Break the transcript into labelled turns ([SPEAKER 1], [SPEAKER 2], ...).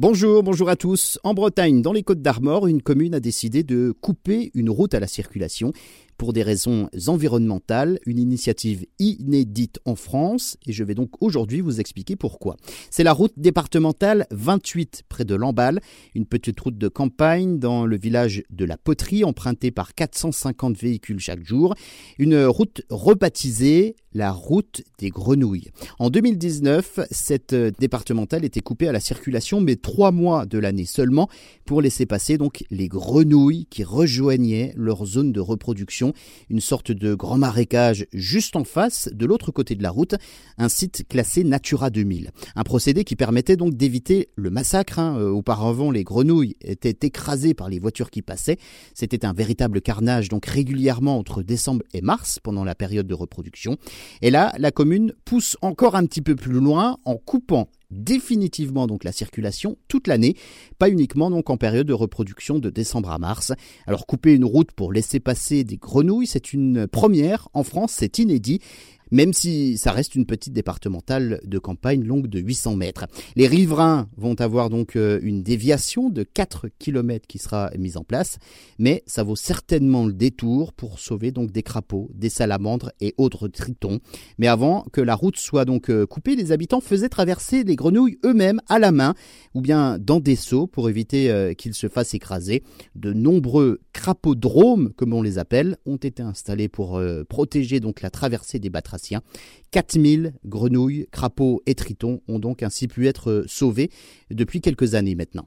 [SPEAKER 1] Bonjour, bonjour à tous. En Bretagne, dans les Côtes d'Armor, une commune a décidé de couper une route à la circulation pour des raisons environnementales, une initiative inédite en France et je vais donc aujourd'hui vous expliquer pourquoi. C'est la route départementale 28 près de Lamballe, une petite route de campagne dans le village de la Poterie empruntée par 450 véhicules chaque jour, une route rebaptisée la route des grenouilles. En 2019, cette départementale était coupée à la circulation mais trois mois de l'année seulement pour laisser passer donc les grenouilles qui rejoignaient leur zone de reproduction une sorte de grand marécage juste en face, de l'autre côté de la route, un site classé Natura 2000. Un procédé qui permettait donc d'éviter le massacre. Hein. Euh, auparavant, les grenouilles étaient écrasées par les voitures qui passaient. C'était un véritable carnage, donc régulièrement entre décembre et mars, pendant la période de reproduction. Et là, la commune pousse encore un petit peu plus loin en coupant définitivement donc la circulation toute l'année, pas uniquement donc en période de reproduction de décembre à mars. Alors couper une route pour laisser passer des grenouilles, c'est une première en France, c'est inédit même si ça reste une petite départementale de campagne longue de 800 mètres. Les riverains vont avoir donc euh, une déviation de 4 km qui sera mise en place, mais ça vaut certainement le détour pour sauver donc des crapauds, des salamandres et autres tritons. Mais avant que la route soit donc euh, coupée, les habitants faisaient traverser les grenouilles eux-mêmes à la main ou bien dans des seaux pour éviter euh, qu'ils se fassent écraser. De nombreux crapodromes, comme on les appelle, ont été installés pour protéger donc la traversée des batraciens 4000 grenouilles, crapauds et tritons ont donc ainsi pu être sauvés depuis quelques années maintenant.